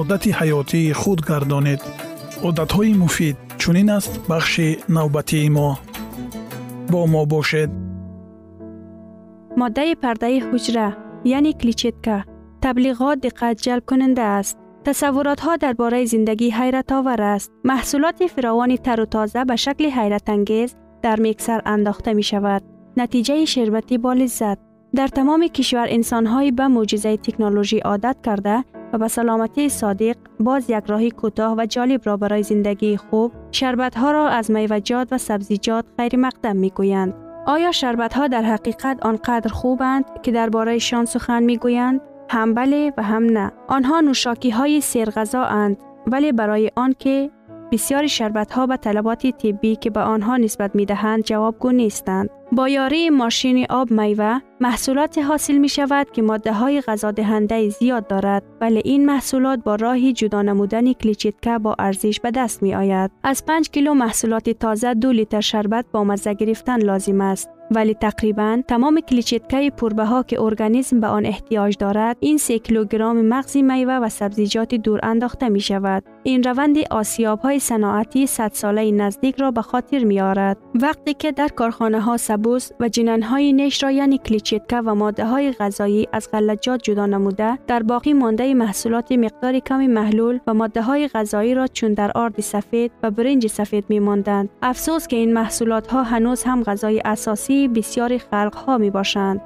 одати ҳаётии худ гардонед одатҳои муфид чунин аст бахши навбатии мо бо мо бошед моддаи пардаи ҳуҷра яъне кличетка таблиғот диққатҷалбкунанда аст тасаввуротҳо дар бораи зиндагӣ ҳайратовар аст маҳсулоти фировони тару тоза ба шакли ҳайратангез дар миксар андохта мешавад натиҷаи шербати болиззат дар тамоми кишвар инсонҳои ба мӯъҷизаи технолӯжӣ одат карда ва ба саломатии содиқ боз як роҳи кӯтоҳ ва ҷолибро барои зиндагии хуб шарбатҳоро аз майваҷот ва сабзиҷот ғайримақдам мегӯянд оё шарбатҳо дар ҳақиқат он қадр хубанд ки дар бораишон сухан мегӯянд ҳам бале ва ҳам на онҳо нӯшокиҳои серғазоанд вале барои он ки бисёри шарбатҳо ба талаботи тиббӣ ки ба онҳо با یاری ماشین آب میوه محصولات حاصل می شود که ماده های غذا دهنده زیاد دارد ولی این محصولات با راهی جدا نمودن کلیچیتکه با ارزش به دست می آید. از 5 کیلو محصولات تازه دو لیتر شربت با مزه گرفتن لازم است. ولی تقریبا تمام کلیچیتکه ها که ارگانیسم به آن احتیاج دارد این 3 کیلوگرم مغزی میوه و سبزیجات دور انداخته می شود. این روند آسیاب های صناعتی 100 ساله نزدیک را به خاطر می آرد. وقتی که در کارخانه ها سبوس و جننهای نش را یعنی کلیچیتکا و ماده های غذایی از غلجات جدا نموده در باقی مانده محصولات مقدار کمی محلول و ماده های غذایی را چون در آرد سفید و برنج سفید می ماندند. افسوس که این محصولات ها هنوز هم غذای اساسی بسیاری خلق ها می باشند.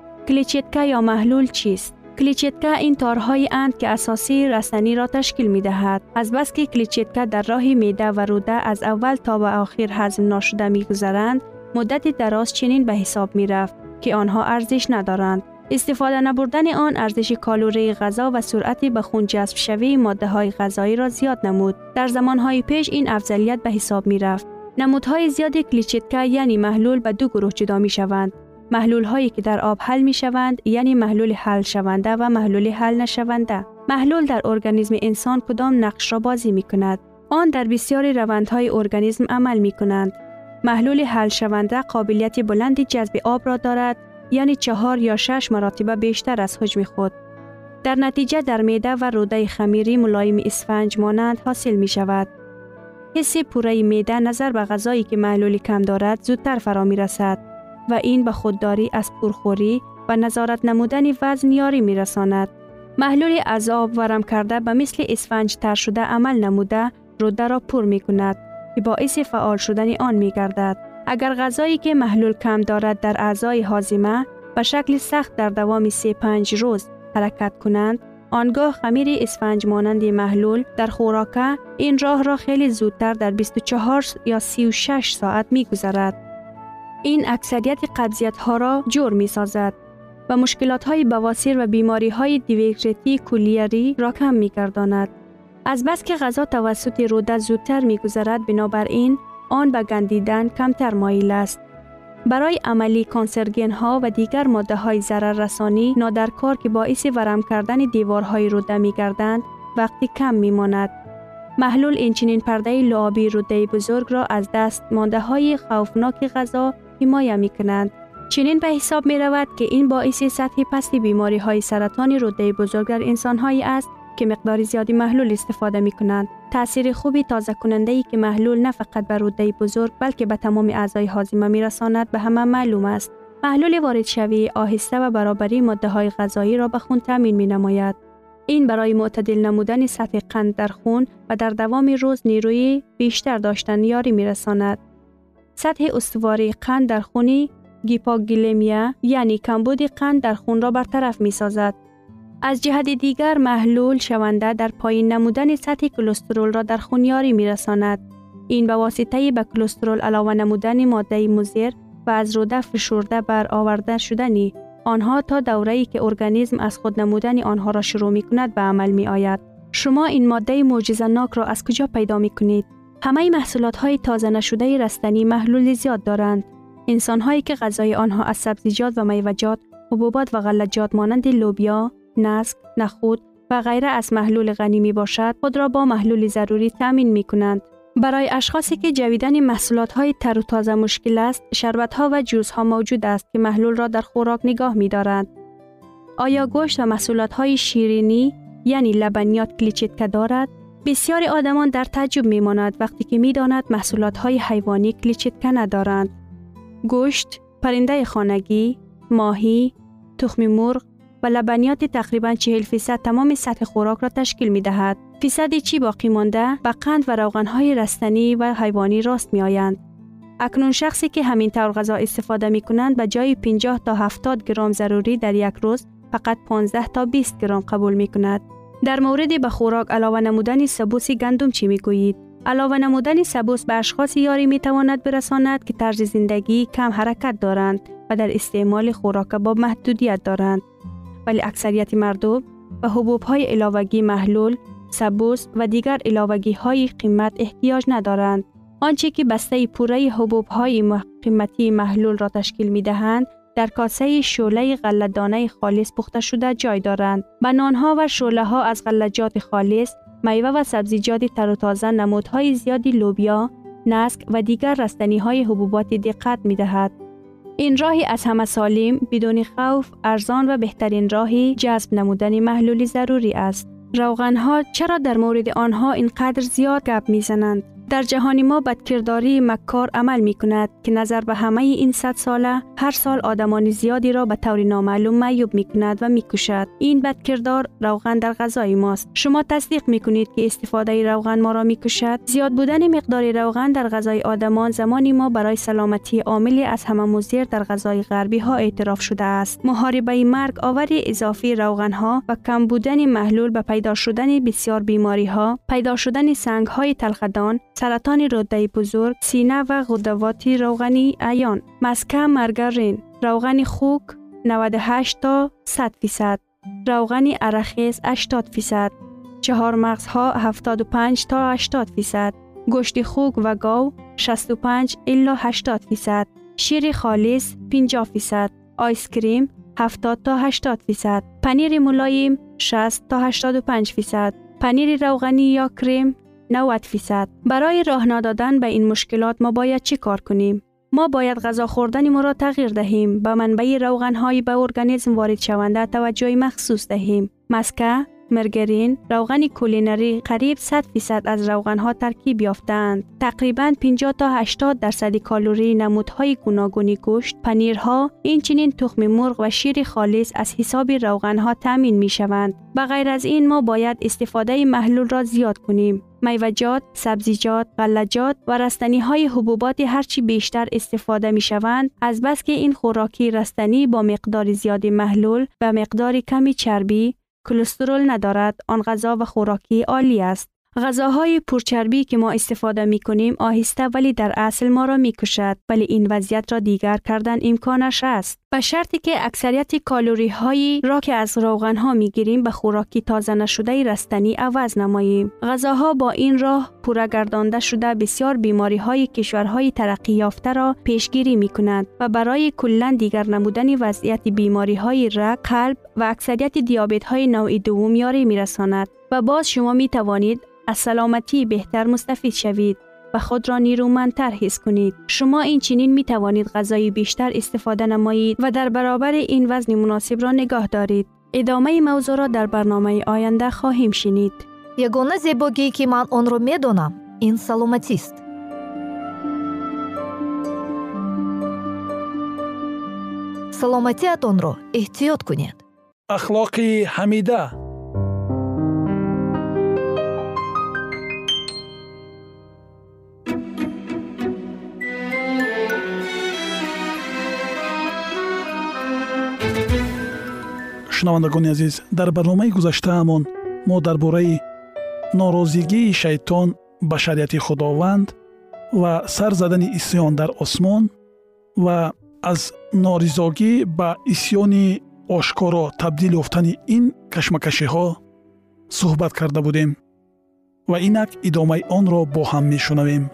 یا محلول چیست؟ کلیچتکا این تارهایی اند که اساسی رسنی را تشکیل می دهد. از بس که کلیچتکا در راه میده و روده از اول تا به آخر هضم ناشده می گذرند، анд ки асосии растаниро ташкил медиҳад азбаски кличетка дар роҳи меъда ва рӯда аз аввал то ба охир ҳазм ношуда мегузаранд муддати дароз чунин ба ҳисоб мерафт ки онҳо арзиш надоранд истифода набурдани он арзиши калории ғазо ва суръати ба хун ҷазбшавии моддаҳои ғазоиро зиёд намуд дар замонҳои пеш ин афзалият ба ҳисоб мерафт намудҳои зиёди кличетка яъне маҳлул ба ду гурӯҳ ҷудо мешаванд маҳлулҳое ки дар об ҳал мешаванд яъне маҳлули ҳалшаванда ва маҳлули ҳал нашаванда маҳлул дар организми инсон кудом нақшро محلول حل شونده قابلیت بلند جذب آب را دارد یعنی چهار یا شش مراتبه بیشتر از حجم خود. در نتیجه در میده و روده خمیری ملایم اسفنج مانند حاصل می شود. حس پوره میده نظر به غذایی که محلول کم دارد زودتر فرا می رسد و این به خودداری از پرخوری و نظارت نمودن وزن یاری می رساند. محلول از آب ورم کرده به مثل اسفنج تر شده عمل نموده روده را پر می کند. که باعث فعال شدن آن می گردد. اگر غذایی که محلول کم دارد در اعضای حازمه به شکل سخت در دوام 3 5 روز حرکت کنند آنگاه خمیر اسفنج مانند محلول در خوراکه این راه را خیلی زودتر در 24 یا 36 ساعت می گذارد. این اکثریت قبضیت ها را جور می سازد و مشکلات های بواسیر و بیماری های دیویکرتی کلیری را کم می گرداند. از بس که غذا توسط روده زودتر می گذرد بنابراین آن به گندیدن کمتر مایل است. برای عملی کانسرگین ها و دیگر ماده های ضرر رسانی نادرکار که باعث ورم کردن دیوارهای روده می گردند وقتی کم می ماند. محلول اینچنین پرده لعابی روده بزرگ را از دست مانده های خوفناک غذا حمایه می کنند. چنین به حساب می رود که این باعث سطح پستی بیماری های سرطان روده بزرگ در انسان است که مقدار زیادی محلول استفاده می کنند. تاثیر خوبی تازه کننده ای که محلول نه فقط بر روده بزرگ بلکه به تمام اعضای هاضمه می رساند به همه معلوم است. محلول وارد شوی آهسته و برابری ماده های غذایی را به خون تامین می نماید. این برای معتدل نمودن سطح قند در خون و در دوام روز نیروی بیشتر داشتن یاری می رساند. سطح استواری قند در خونی گیپاگلیمیا یعنی کمبود قند در خون را برطرف می سازد. از جهت دیگر محلول شونده در پایین نمودن سطح کلسترول را در خونیاری می رساند. این به واسطه به کلسترول علاوه نمودن ماده مزیر و از روده فشرده بر آورده شدنی آنها تا دوره که ارگانیسم از خود نمودن آنها را شروع می کند به عمل می آید. شما این ماده ناک را از کجا پیدا می کنید؟ همه محصولات های تازه نشده رستنی محلول زیاد دارند. انسان هایی که غذای آنها از سبزیجات و میوجات، حبوبات و غلجات مانند لوبیا، نسک، نخود و غیره از محلول غنی می باشد خود را با محلول ضروری تامین می کنند. برای اشخاصی که جویدن محصولات های تر و تازه مشکل است، شربت ها و جوز ها موجود است که محلول را در خوراک نگاه می دارند. آیا گوشت و محصولات های شیرینی یعنی لبنیات کلیچیتکه دارد؟ بسیاری آدمان در تعجب می ماند وقتی که می داند محصولات های حیوانی کلیچیتکه ندارند. گوشت، پرنده خانگی، ماهی، تخم مرغ و لبنیات تقریبا 40 فیصد تمام سطح خوراک را تشکیل می دهد. فیصدی چی باقی مانده به قند و روغنهای رستنی و حیوانی راست می آیند. اکنون شخصی که همین طور غذا استفاده می کنند به جای 50 تا 70 گرم ضروری در یک روز فقط 15 تا 20 گرم قبول می کند. در مورد به خوراک علاوه نمودن سبوس گندم چی می گویید؟ علاوه نمودن سبوس به اشخاص یاری می تواند برساند که طرز زندگی کم حرکت دارند و در استعمال خوراک با محدودیت دارند. ولی اکثریت مردم به حبوب های علاوگی محلول، سبوس و دیگر علاوگی های قیمت احتیاج ندارند. آنچه که بسته پوره حبوب های قیمتی محلول را تشکیل می دهند در کاسه شوله غلدانه خالص پخته شده جای دارند. به نانها و شوله ها از غلجات خالص، میوه و سبزیجات تر و تازه نمودهای زیادی لوبیا، نسک و دیگر رستنی های حبوبات دقت می دهد. این راهی از همه سالم بدون خوف ارزان و بهترین راهی جذب نمودن محلولی ضروری است. روغن ها چرا در مورد آنها اینقدر زیاد گپ می‌زنند؟ در جهان ما بدکرداری مکار عمل می کند که نظر به همه این صد ساله هر سال آدمان زیادی را به طور نامعلوم معیوب می کند و می کشد. این بدکردار روغن در غذای ماست. شما تصدیق می کنید که استفاده روغن ما را می کشد. زیاد بودن مقدار روغن در غذای آدمان زمانی ما برای سلامتی عاملی از همه مضر در غذای غربی ها اعتراف شده است. محاربه مرگ آوری اضافی روغن ها و کم بودن محلول به پیدا شدن بسیار بیماری ها، پیدا شدن سنگ های تلخدان، سرطان روده بزرگ، سینه و غدوات روغنی ایان، مسکه مرگرین، روغن خوک 98 تا 100 فیصد، روغن ارخیز 80 فیصد، چهار مغزها 75 تا 80 فیصد، گوشت خوک و گاو 65 الا 80 فیصد، شیر خالص 50 فیصد، آیس کریم 70 تا 80 فیصد، پنیر ملایم 60 تا 85 فیصد، پنیر روغنی یا کریم 90 فیصد. برای راه ندادن به این مشکلات ما باید چی کار کنیم؟ ما باید غذا خوردن ما را تغییر دهیم با منبع روغن های به ارگانیسم وارد شونده توجه مخصوص دهیم. مسکه، مرگرین، روغن کولینری قریب 100 فیصد از روغن ها ترکیب یافتند. تقریبا 50 تا 80 درصد کالری نمودهای گوناگونی گوشت، پنیرها، این چنین تخم مرغ و شیر خالص از حساب روغن ها تامین می شوند. بغیر از این ما باید استفاده محلول را زیاد کنیم. میوجات، سبزیجات، غلجات و رستنی های حبوبات هرچی بیشتر استفاده می شوند از بس که این خوراکی رستنی با مقدار زیاد محلول و مقدار کمی چربی کلسترول ندارد آن غذا و خوراکی عالی است. غذاهای پرچربی که ما استفاده می کنیم آهسته ولی در اصل ما را می کشد ولی این وضعیت را دیگر کردن امکانش است. به شرطی که اکثریت کالوری هایی را که از روغن ها می گیریم به خوراکی تازه نشده رستنی عوض نماییم. غذاها با این راه پورا گردانده شده بسیار بیماری های کشورهای ترقی یافته را پیشگیری می کند و برای کلا دیگر نمودن وضعیت بیماری های رگ قلب و اکثریت دیابت های نوع دوم یاری می رساند و باز شما می توانید از سلامتی بهتر مستفید شوید و خود را نیرومندتر حس کنید. شما این چنین می توانید غذای بیشتر استفاده نمایید و در برابر این وزن مناسب را نگاه دارید. ادامه موضوع را در برنامه آینده خواهیم شنید. یگانه زیباگی که من آن را می‌دانم این سلامتی است. سلامتیتان را احتیاط کنید. اخلاقی حمیده. Шунавандагони азиз дар барномаи гузаштаамон мо дар бораи норозигии шайтон ба шариати худованд ва сар задани исьён дар осмон ва аз норизогӣ ба исьёни ошкоро табдил ёфтани ин кашмакашиҳо суҳбат карда будем ва инак идомаи онро бо ҳам мешунавем.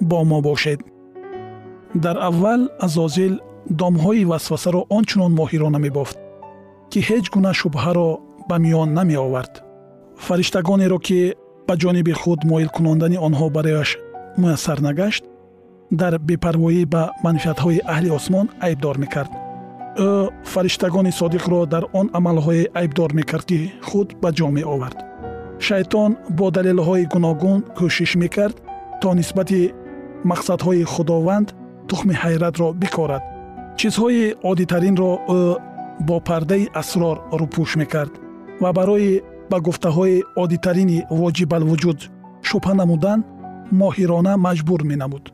Бо мо бошед. Дар аввал азозил домҳои васвасаро он чунон моҳирона мебофт ки ҳеҷ гуна шубҳаро ба миён намеовард. Фариштагонеро ки ба ҷониби худ моил кунондани онҳо барояш муяссар нагашт дар бепарвоӣ ба манфиатҳои аҳли осмон айбдор мекард. Ӯ фариштагони содиқро дар он амалҳое айбдор мекард ки худ ба ҷо меовард. Шайтон бо далелҳои гуногун кӯшиш мекард то нисбати мақсадҳои худованд тухми ҳайратро бикорад. Чизҳои оддитаринро ӯ бо пардаи асрор рӯпӯш мекард ва барои ба гуфтаҳои оддитарини воҷибалвуҷуд шубҳа намудан моҳирона маҷбур менамуд.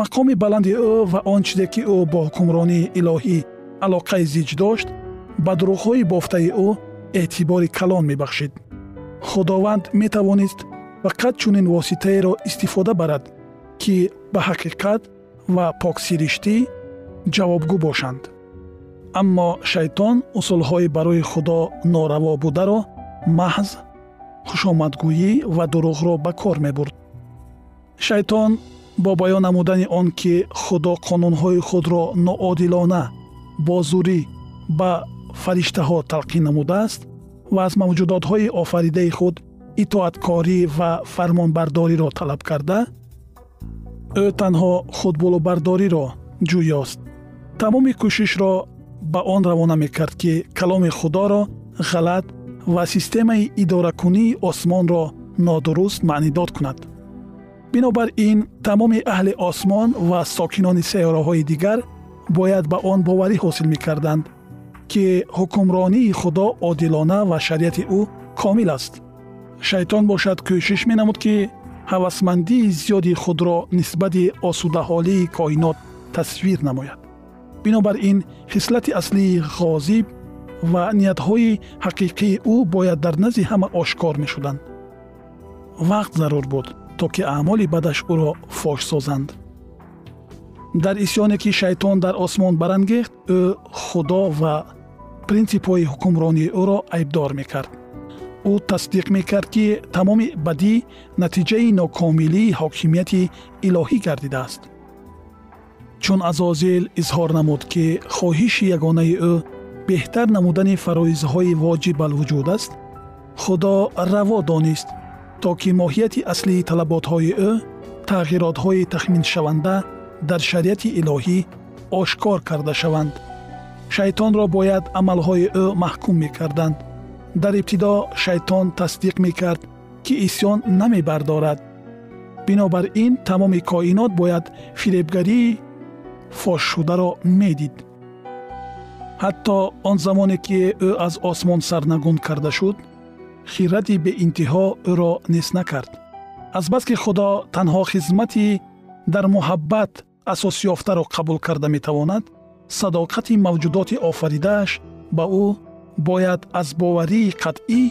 Мақоми баланди ӯ ва он чизе ки ӯ бо ҳукмронии илоҳӣ алоқаи зич дошт ба дурӯғҳои бофтаи ӯ эътибори калон мебахшид. Худованд метавонист фақат чунин воситаеро истифода барад ки ба ҳақиқат ва поксириштӣ ҷавобгӯ бошанд аммо шайтон усулҳои барои худо нораво бударо маҳз хушомадгӯӣ ва дурӯғро ба кор мебурд. шайтон бо баён намудани он ки худо қонунҳои худро ноодилона бо зурӣ ба фариштаҳо талқин намудааст ва аз мавҷудотҳои офаридаи худ итоаткорӣ ва фармонбардориро талаб карда ӯ танҳо худболубардориро ҷӯёст. тамоми кӯшишро ба он равона мекард ки каломи худоро ғалат ва системаи идоракунии осмонро нодуруст маънидод кунад. Бинобар ин тамоми аҳли осмон ва сокинони сайёраҳои дигар бояд ба он боварӣ ҳосил мекарданд ки ҳукмронии худо одилона ва шариати ӯ комил аст. Шайтон бошад кӯшиш менамуд ки ҳавасмандии зиёди худро нисбати осудаҳолии коинот тасвир намояд бинобар ин хислати аслии ғозиб ва ниятҳои ҳақиқии ӯ бояд дар назди ҳама ошкор мешуданд. Вақт зарур буд то ки аъмоли бадаш ӯро фош созанд. Дар исьёне ки шайтон дар осмон барангехт ӯ худо ва принсипҳои ҳукмронии ӯро айбдор мекард. Ӯ тасдиқ мекард ки тамоми бадӣ натиҷаи нокомилии ҳокимияти илоҳӣ гардидааст чун азозил изҳор намуд ки хоҳиши ягонаи ӯ беҳтар намудани фароизҳои воҷиб алвуҷуд аст худо раво донист то ки моҳияти аслии талаботҳои ӯ тағйиротҳои тахминшаванда дар шариати илоҳӣ ошкор карда шаванд. Шайтонро бояд амалҳои ӯ маҳкум мекарданд. Дар ибтидо шайтон тасдиқ мекард ки исьён намебардорад. Бинобар ин тамоми коинот бояд фиребгарии фошшударо медид. Ҳатто он замоне ки ӯ аз осмон сарнагун карда шуд хирати беинтиҳо ӯро нест накард. Азбаски худо танҳо хизмати дар муҳаббат асосёфтаро қабул карда метавонад садоқати мавҷудоти офаридааш ба ӯ бояд аз боварии қатъӣ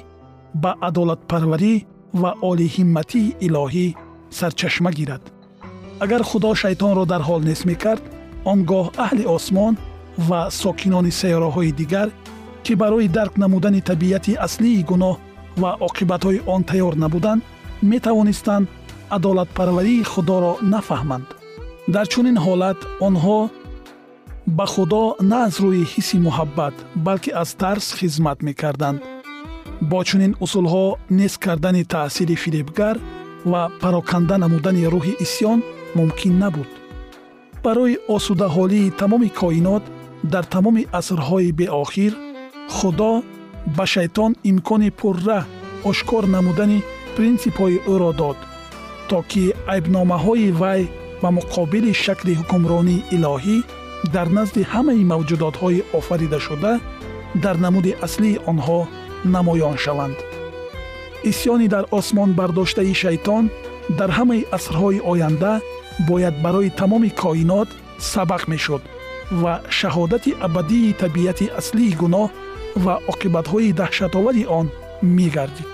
ба адолатпарварӣ ва олиҳимматии илоҳӣ сарчашма гирад. Агар худо шайтонро дар ҳол нест мекард он гоҳ аҳли осмон ва сокинони сайёраҳои дигар ки барои дарк намудани табиати аслии гуноҳ ва оқибатҳои он тайёр набуданд метавонистанд адолатпарварии худоро нафаҳманд. Дар чунин ҳолат онҳо ба худо на аз рӯи ҳисси муҳаббат балки аз тарс хизмат мекарданд. Бо чунин усулҳо нест кардани таъсири фиребгар ва пароканда намудани рӯҳи исьён мумкин набуд барои осудаҳолии тамоми коинот дар тамоми асрҳои беохир худо ба шайтон имкони пурра ошкор намудани принсипҳои ӯро дод то ки айбномаҳои вай ба муқобили шакли ҳукмронии илоҳӣ дар назди ҳамаи мавҷудотҳои офаридашуда дар намуди аслии онҳо намоён шаванд. Исьёни дар осмон бардоштаи шайтон дар ҳамаи асрҳои оянда бояд барои тамоми коинот сабақ мешуд ва шаҳодати абадии табиати аслии гуноҳ ва оқибатҳои даҳшатовари он мегардид.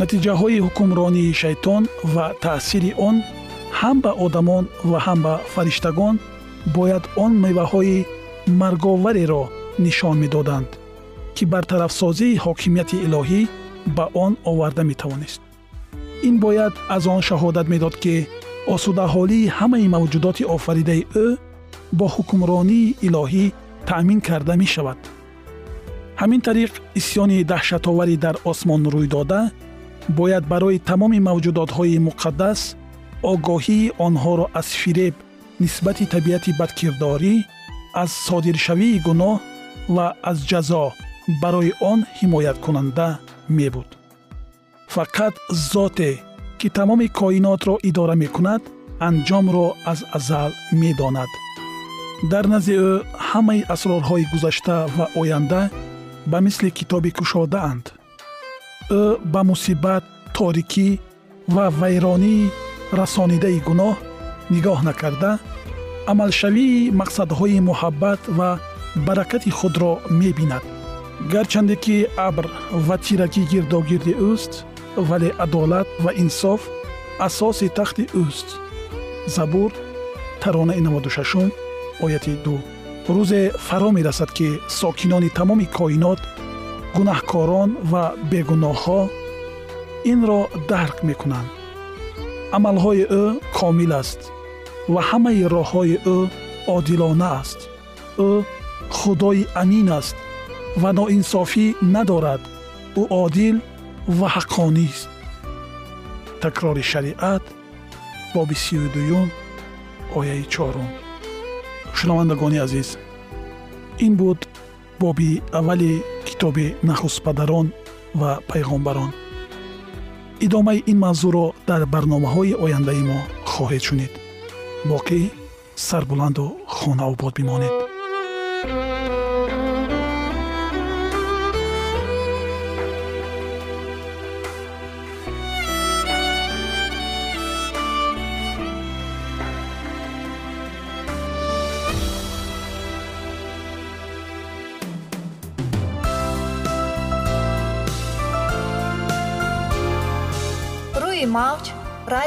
Натиҷаҳои ҳукмронии шайтон ва таъсири он ҳам ба одамон ва ҳам ба фариштагон бояд он меваҳои марговареро нишон медоданд ки бартарафсозии ҳокимияти илоҳӣ ба он оварда метавонист. Ин бояд аз он шаҳодат медод ки осудаҳолии ҳамаи мавҷудоти офаридаи ӯ бо ҳукмронии илоҳӣ таъмин карда мешавад. Ҳамин тариқ исьёни даҳшатоварӣ дар осмон рӯйдода бояд барои тамоми мавҷудотҳои муқаддас огоҳии онҳоро аз фиреб нисбати табиати бадкирдорӣ аз содиршавии гуноҳ ва аз ҷазо барои он ҳимояткунанда мебуд. Фақат зоте ки тамоми коинотро идора мекунад анҷомро аз азал медонад. Дар назди ӯ ҳамаи асрорҳои гузашта ва оянда ба мисли китоби кушодаанд. Ӯ ба мусибат торикӣ ва вайронии расонидаи гуноҳ нигоҳ накарда амалшавии мақсадҳои муҳаббат ва баракати худро мебинад. Гарчанде ки абр ва тиракӣ гирдогирди ӯст вале адолат ва инсоф асоси тахти ӯст забур таронаи 96 ояти 2 рӯзе фаро мерасад ки сокинони тамоми коинот гунаҳкорон ва бегуноҳҳо инро дарк мекунанд амалҳои ӯ комил аст ва ҳамаи роҳҳои ӯ одилона аст ӯ худои амин аст ва ноинсофӣ надорад ӯ одил ва ҳаққонист такрори шариат боби сию дуюм ояи чорум. Шунавандагони азиз ин буд боби аввали китоби нахустпадарон ва пайғомбарон идомаи ин мавзӯъро дар барномаҳои ояндаи мо хоҳед шунид. Боқӣ сарбуланду хонаобод бимонед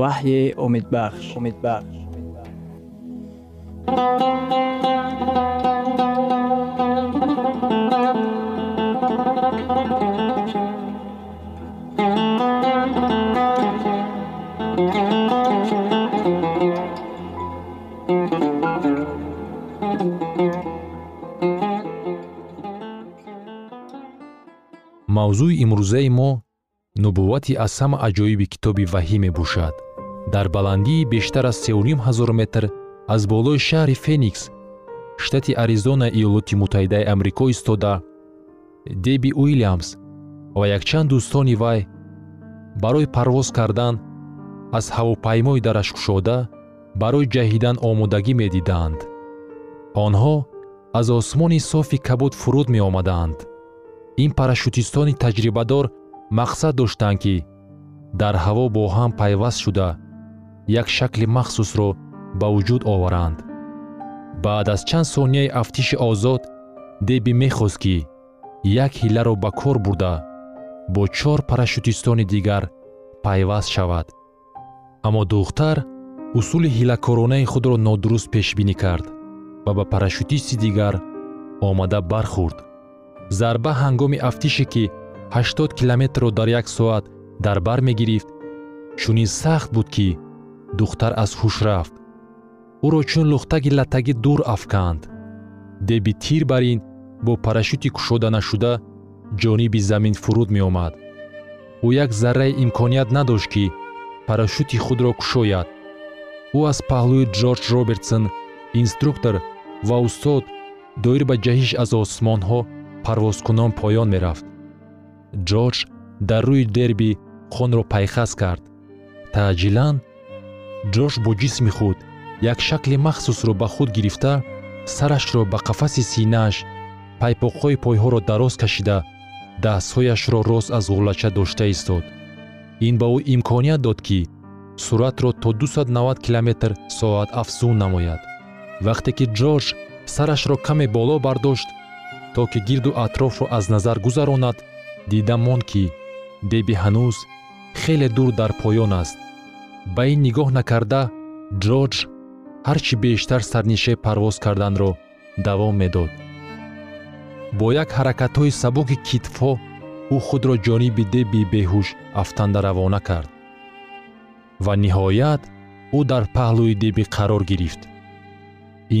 ваҳйи умедбахш умедбахш мавзӯи имрӯзаи мо нубуввати аз ҳама аҷоиби китоби ваҳӣ мебошад дар баландии бештар аз сеюним ҳазор метр аз болои шаҳри феникс штати аризона иёлоти муттаҳидаи амрико истода деби уилямс ва якчанд дӯстони вай барои парвоз кардан аз ҳавопаймои дарашкушода барои ҷаҳидан омодагӣ медиданд. Онҳо аз осмони софи кабуд фуруд меомаданд. Ин парашютистони таҷрибадор мақсад доштанд ки дар ҳаво бо ҳам пайваст шуда як шакли махсусро ба вуҷуд оваранд. Баъд аз чанд сонияи афтиши озод деби мехост ки як ҳилларо ба кор бурда бо чор парашютистони дигар пайваст шавад. Аммо духтар усули ҳилакоронаи худро нодуруст пешбинӣ кард ва ба парашютисти дигар омада бархӯрд. Зарба ҳангоми афтише ки 80 километрро дар як соат дар бар мегирифт чунин сахт буд ки духтар аз ҳуш рафт. Ӯро чун лухтаги латтагӣ дур афканд. Деби тир бар ин бо парашюти кушоданашуда ҷониби замин фуруд меомад. Ӯ як зарраи имконият надошт ки парашюти худро кушояд. Ӯ аз паҳлӯи ҷорҷ робертсон инструктор ва устод доир ба ҷаҳиш аз осмонҳо парвозкунон поён мерафт. Ҷорҷ дар рӯи дерби хунро пайхас кард. Таъҷилан ҷорҷ бо ҷисми худ як шакли махсусро ба худ гирифта сарашро ба қафаси синааш пайпоқҳои пойҳоро дароз кашида дастҳояшро рост аз ғуллача дошта истод. Ин ба ӯ имконият дод ки суръатро то 290 километр соат афзун намояд. Вақте ки ҷорҷ сарашро каме боло бардошт то ки гирду атрофро аз назар гузаронад дида монд ки деби ҳанӯз хеле дур дар поён аст ба ин нигоҳ накарда ҷорҷ ҳар чӣ бештар сарнише парвоз карданро давом медод. Бо як ҳаракатҳои сабуки китфҳо ӯ худро ҷониби деби беҳуш афтанда равона кард. Ва ниҳоят ӯ дар паҳлӯи деби қарор гирифт.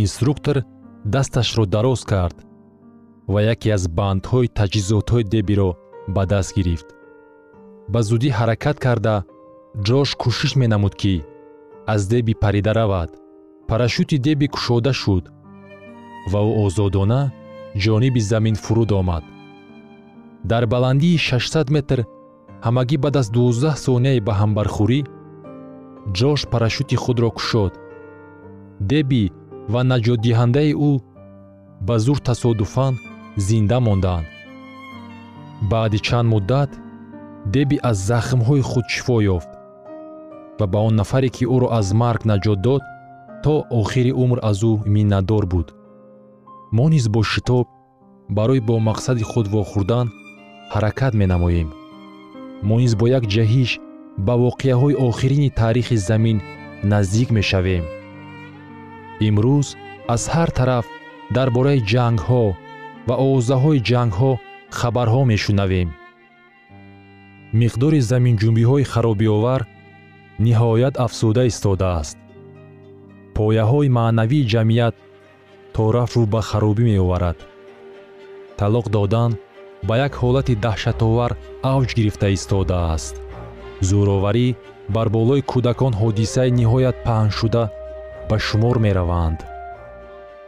Инструктор дасташро дароз кард ва яке аз бандҳои таҷҳизотҳои дебиро ба даст гирифт. Ба зудӣ ҳаракат карда ҷош кӯшиш менамуд ки аз деби парида равад. Парашюти деби кушода шуд ва ӯ озодона ҷониби замин фуруд омад. Дар баландии 600 метр ҳамагӣ баъд аз 12 сонияи ба ҳамбархӯрӣ ҷош парашюти худро кушод. Деби ва наҷотдиҳандаи ӯ ба зур тасодуфан зинда монданд. Баъди чанд муддат деби аз захмҳои худ шифо ёфт ва ба он нафаре ки ӯро аз марг наҷот дод то охири умр аз ӯ миннатдор буд. Мо низ бо шитоб барои бо мақсади худ вохӯрдан ҳаракат менамоем. Мо низ бо як ҷаҳиш ба воқеаҳои охирини таърихи замин наздик мешавем. Имрӯз аз ҳар тараф дар бораи ҷангҳо ва овозаҳои ҷангҳо хабарҳо мешунавем. Миқдори заминҷунбиҳои харобиовар ниҳоят афзуда истодааст пояҳои маънавии ҷамъият тораф рӯ ба харобӣ меоварад. Талоқ додан ба як ҳолати даҳшатовар авҷ гирифта истодааст зӯроварӣ бар болои кӯдакон ҳодисаи ниҳоят паҳншуда ба шумор мераванд.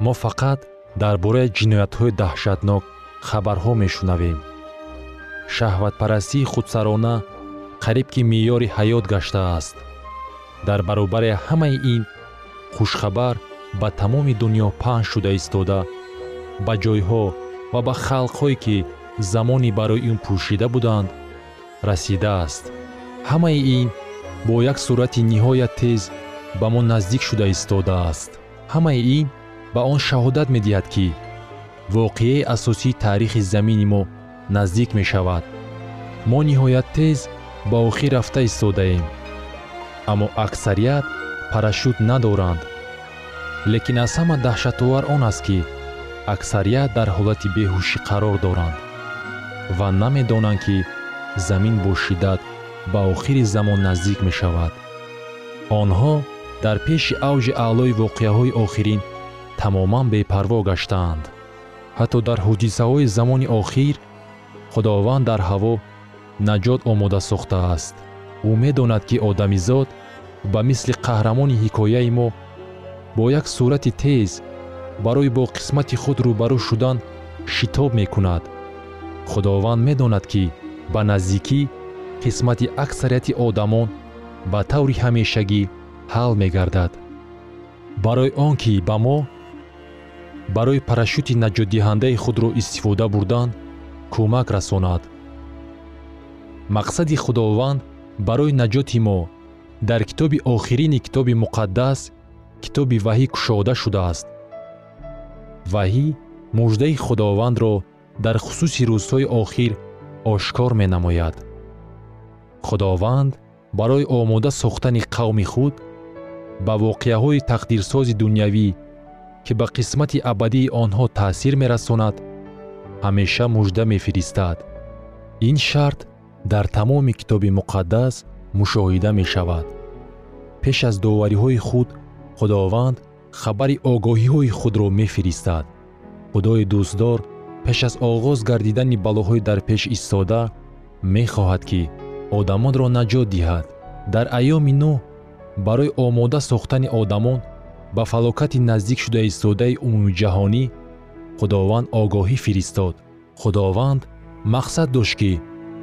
Мо фақат дар бораи ҷиноятҳои даҳшатнок хабарҳо мешунавем. Шаҳватпарастии худсарона қариб ки меъёри ҳаёт гаштааст. Дар баробари ҳамаи ин хушхабар ба тамоми дунё паҳн шуда истода ба ҷойҳо ва ба халқҳое ки замони барои ин пӯшида буданд расидааст. Ҳамаи ин бо як суръати ниҳоят тез ба мо наздик шуда истодааст ҳамаи ин ба он шаҳодат медиҳад ки воқеаи асосии таърихи замини мо наздик мешавад. Мо ниҳоят тез ба охир рафта истодаем. Аммо аксарият парашют надоранд. Лекин аз ҳама даҳшатовар он аст ки аксарият дар ҳолати беҳушӣ қарор доранд ва намедонанд ки замин бо шиддат ба охири замон наздик мешавад. Онҳо дар пеши авҷи аълои воқеаҳои охирин тамоман бепарво гаштаанд. Ҳатто дар ҳодисаҳои замони охир худованд дар ҳаво наҷот омода сохтааст ӯ медонад ки одамизод ба мисли қаҳрамони ҳикояи мо бо як сурати тез барои бо қисмати худ рӯбарӯ шудан шитоб мекунад. Худованд медонад ки ба наздикӣ қисмати аксарияти одамон ба таври ҳамешагӣ ҳал мегардад. Барои он ки ба мо барои парашюти наҷотдиҳандаи худро истифода бурдан кӯмак расонад мақсади худованд барои наҷоти мо дар китоби охирини китоби муқаддас китоби ваҳӣ кушода шудааст. Ваҳӣ муждаи худовандро дар хусуси рӯзҳои охир ошкор менамояд. Худованд барои омода сохтани қавми худ ба воқеаҳои тақдирсози дунявӣ ки ба қисмати абадии онҳо таъсир мерасонад ҳамеша мужда мефиристад. Ин шарт дар тамоми китоби муқаддас мушоҳида мешавад. Пеш аз довариҳои худ худованд хабари огоҳиҳои худро мефиристад. Худои дӯстдор пеш аз оғоз гардидани балоҳои дар пеш истода мехоҳад ки одамонро наҷот диҳад. Дар айёми нӯҳ барои омода сохтани одамон ба фалокати наздик шуда истодаи умумиҷаҳонӣ худованд огоҳӣ фиристод. Худованд мақсад дошт ки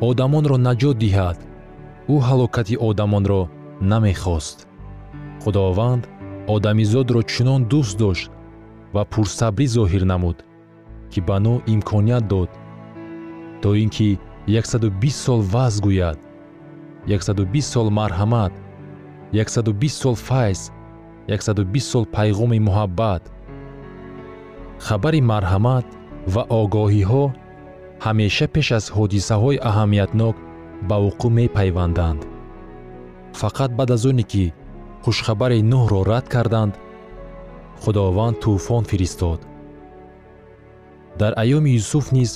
одамонро наҷот диҳад. Ӯ ҳалокати одамонро намехост. Худованд одамизодро чунон дӯст дошт ва пурсабрӣ зоҳир намуд ки ба нӯ имконият дод то ин ки 120 сол ваъз гӯяд 120 сол марҳамат 120 сол файз 120 сол пайғоми муҳаббат. Хабари марҳамат ва огоҳиҳо ҳамеша пеш аз ҳодисаҳои аҳамиятнок ба вуқӯъ мепайванданд. Фақат баъд аз оне ки хушхабари нӯҳро рад карданд худованд тӯфон фиристод. Дар айёми юсуф низ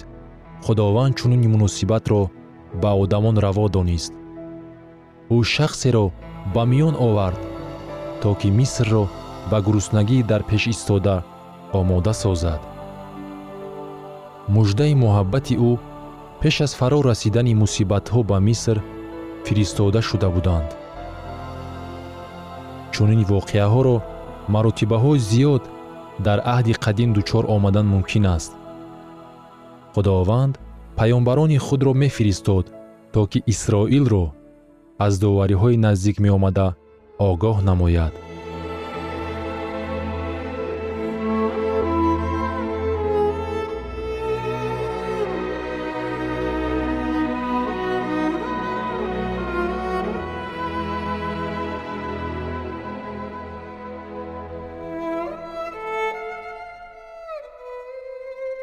худованд чунин муносибатро ба одамон раво донист. Ӯ шахсеро ба миён овард то ки мисрро ба гуруснагӣ дар пеш истода омода созад муждаи муҳаббати ӯ пеш аз фаро расидани мусибатҳо ба миср фиристода шуда буданд. Чунин воқеаҳоро маротибаҳои зиёд дар аҳди қадим дучор омадан мумкин аст. Худованд паёмбарони худро мефиристод то ки исроилро аз довариҳои наздик меомада огоҳ намояд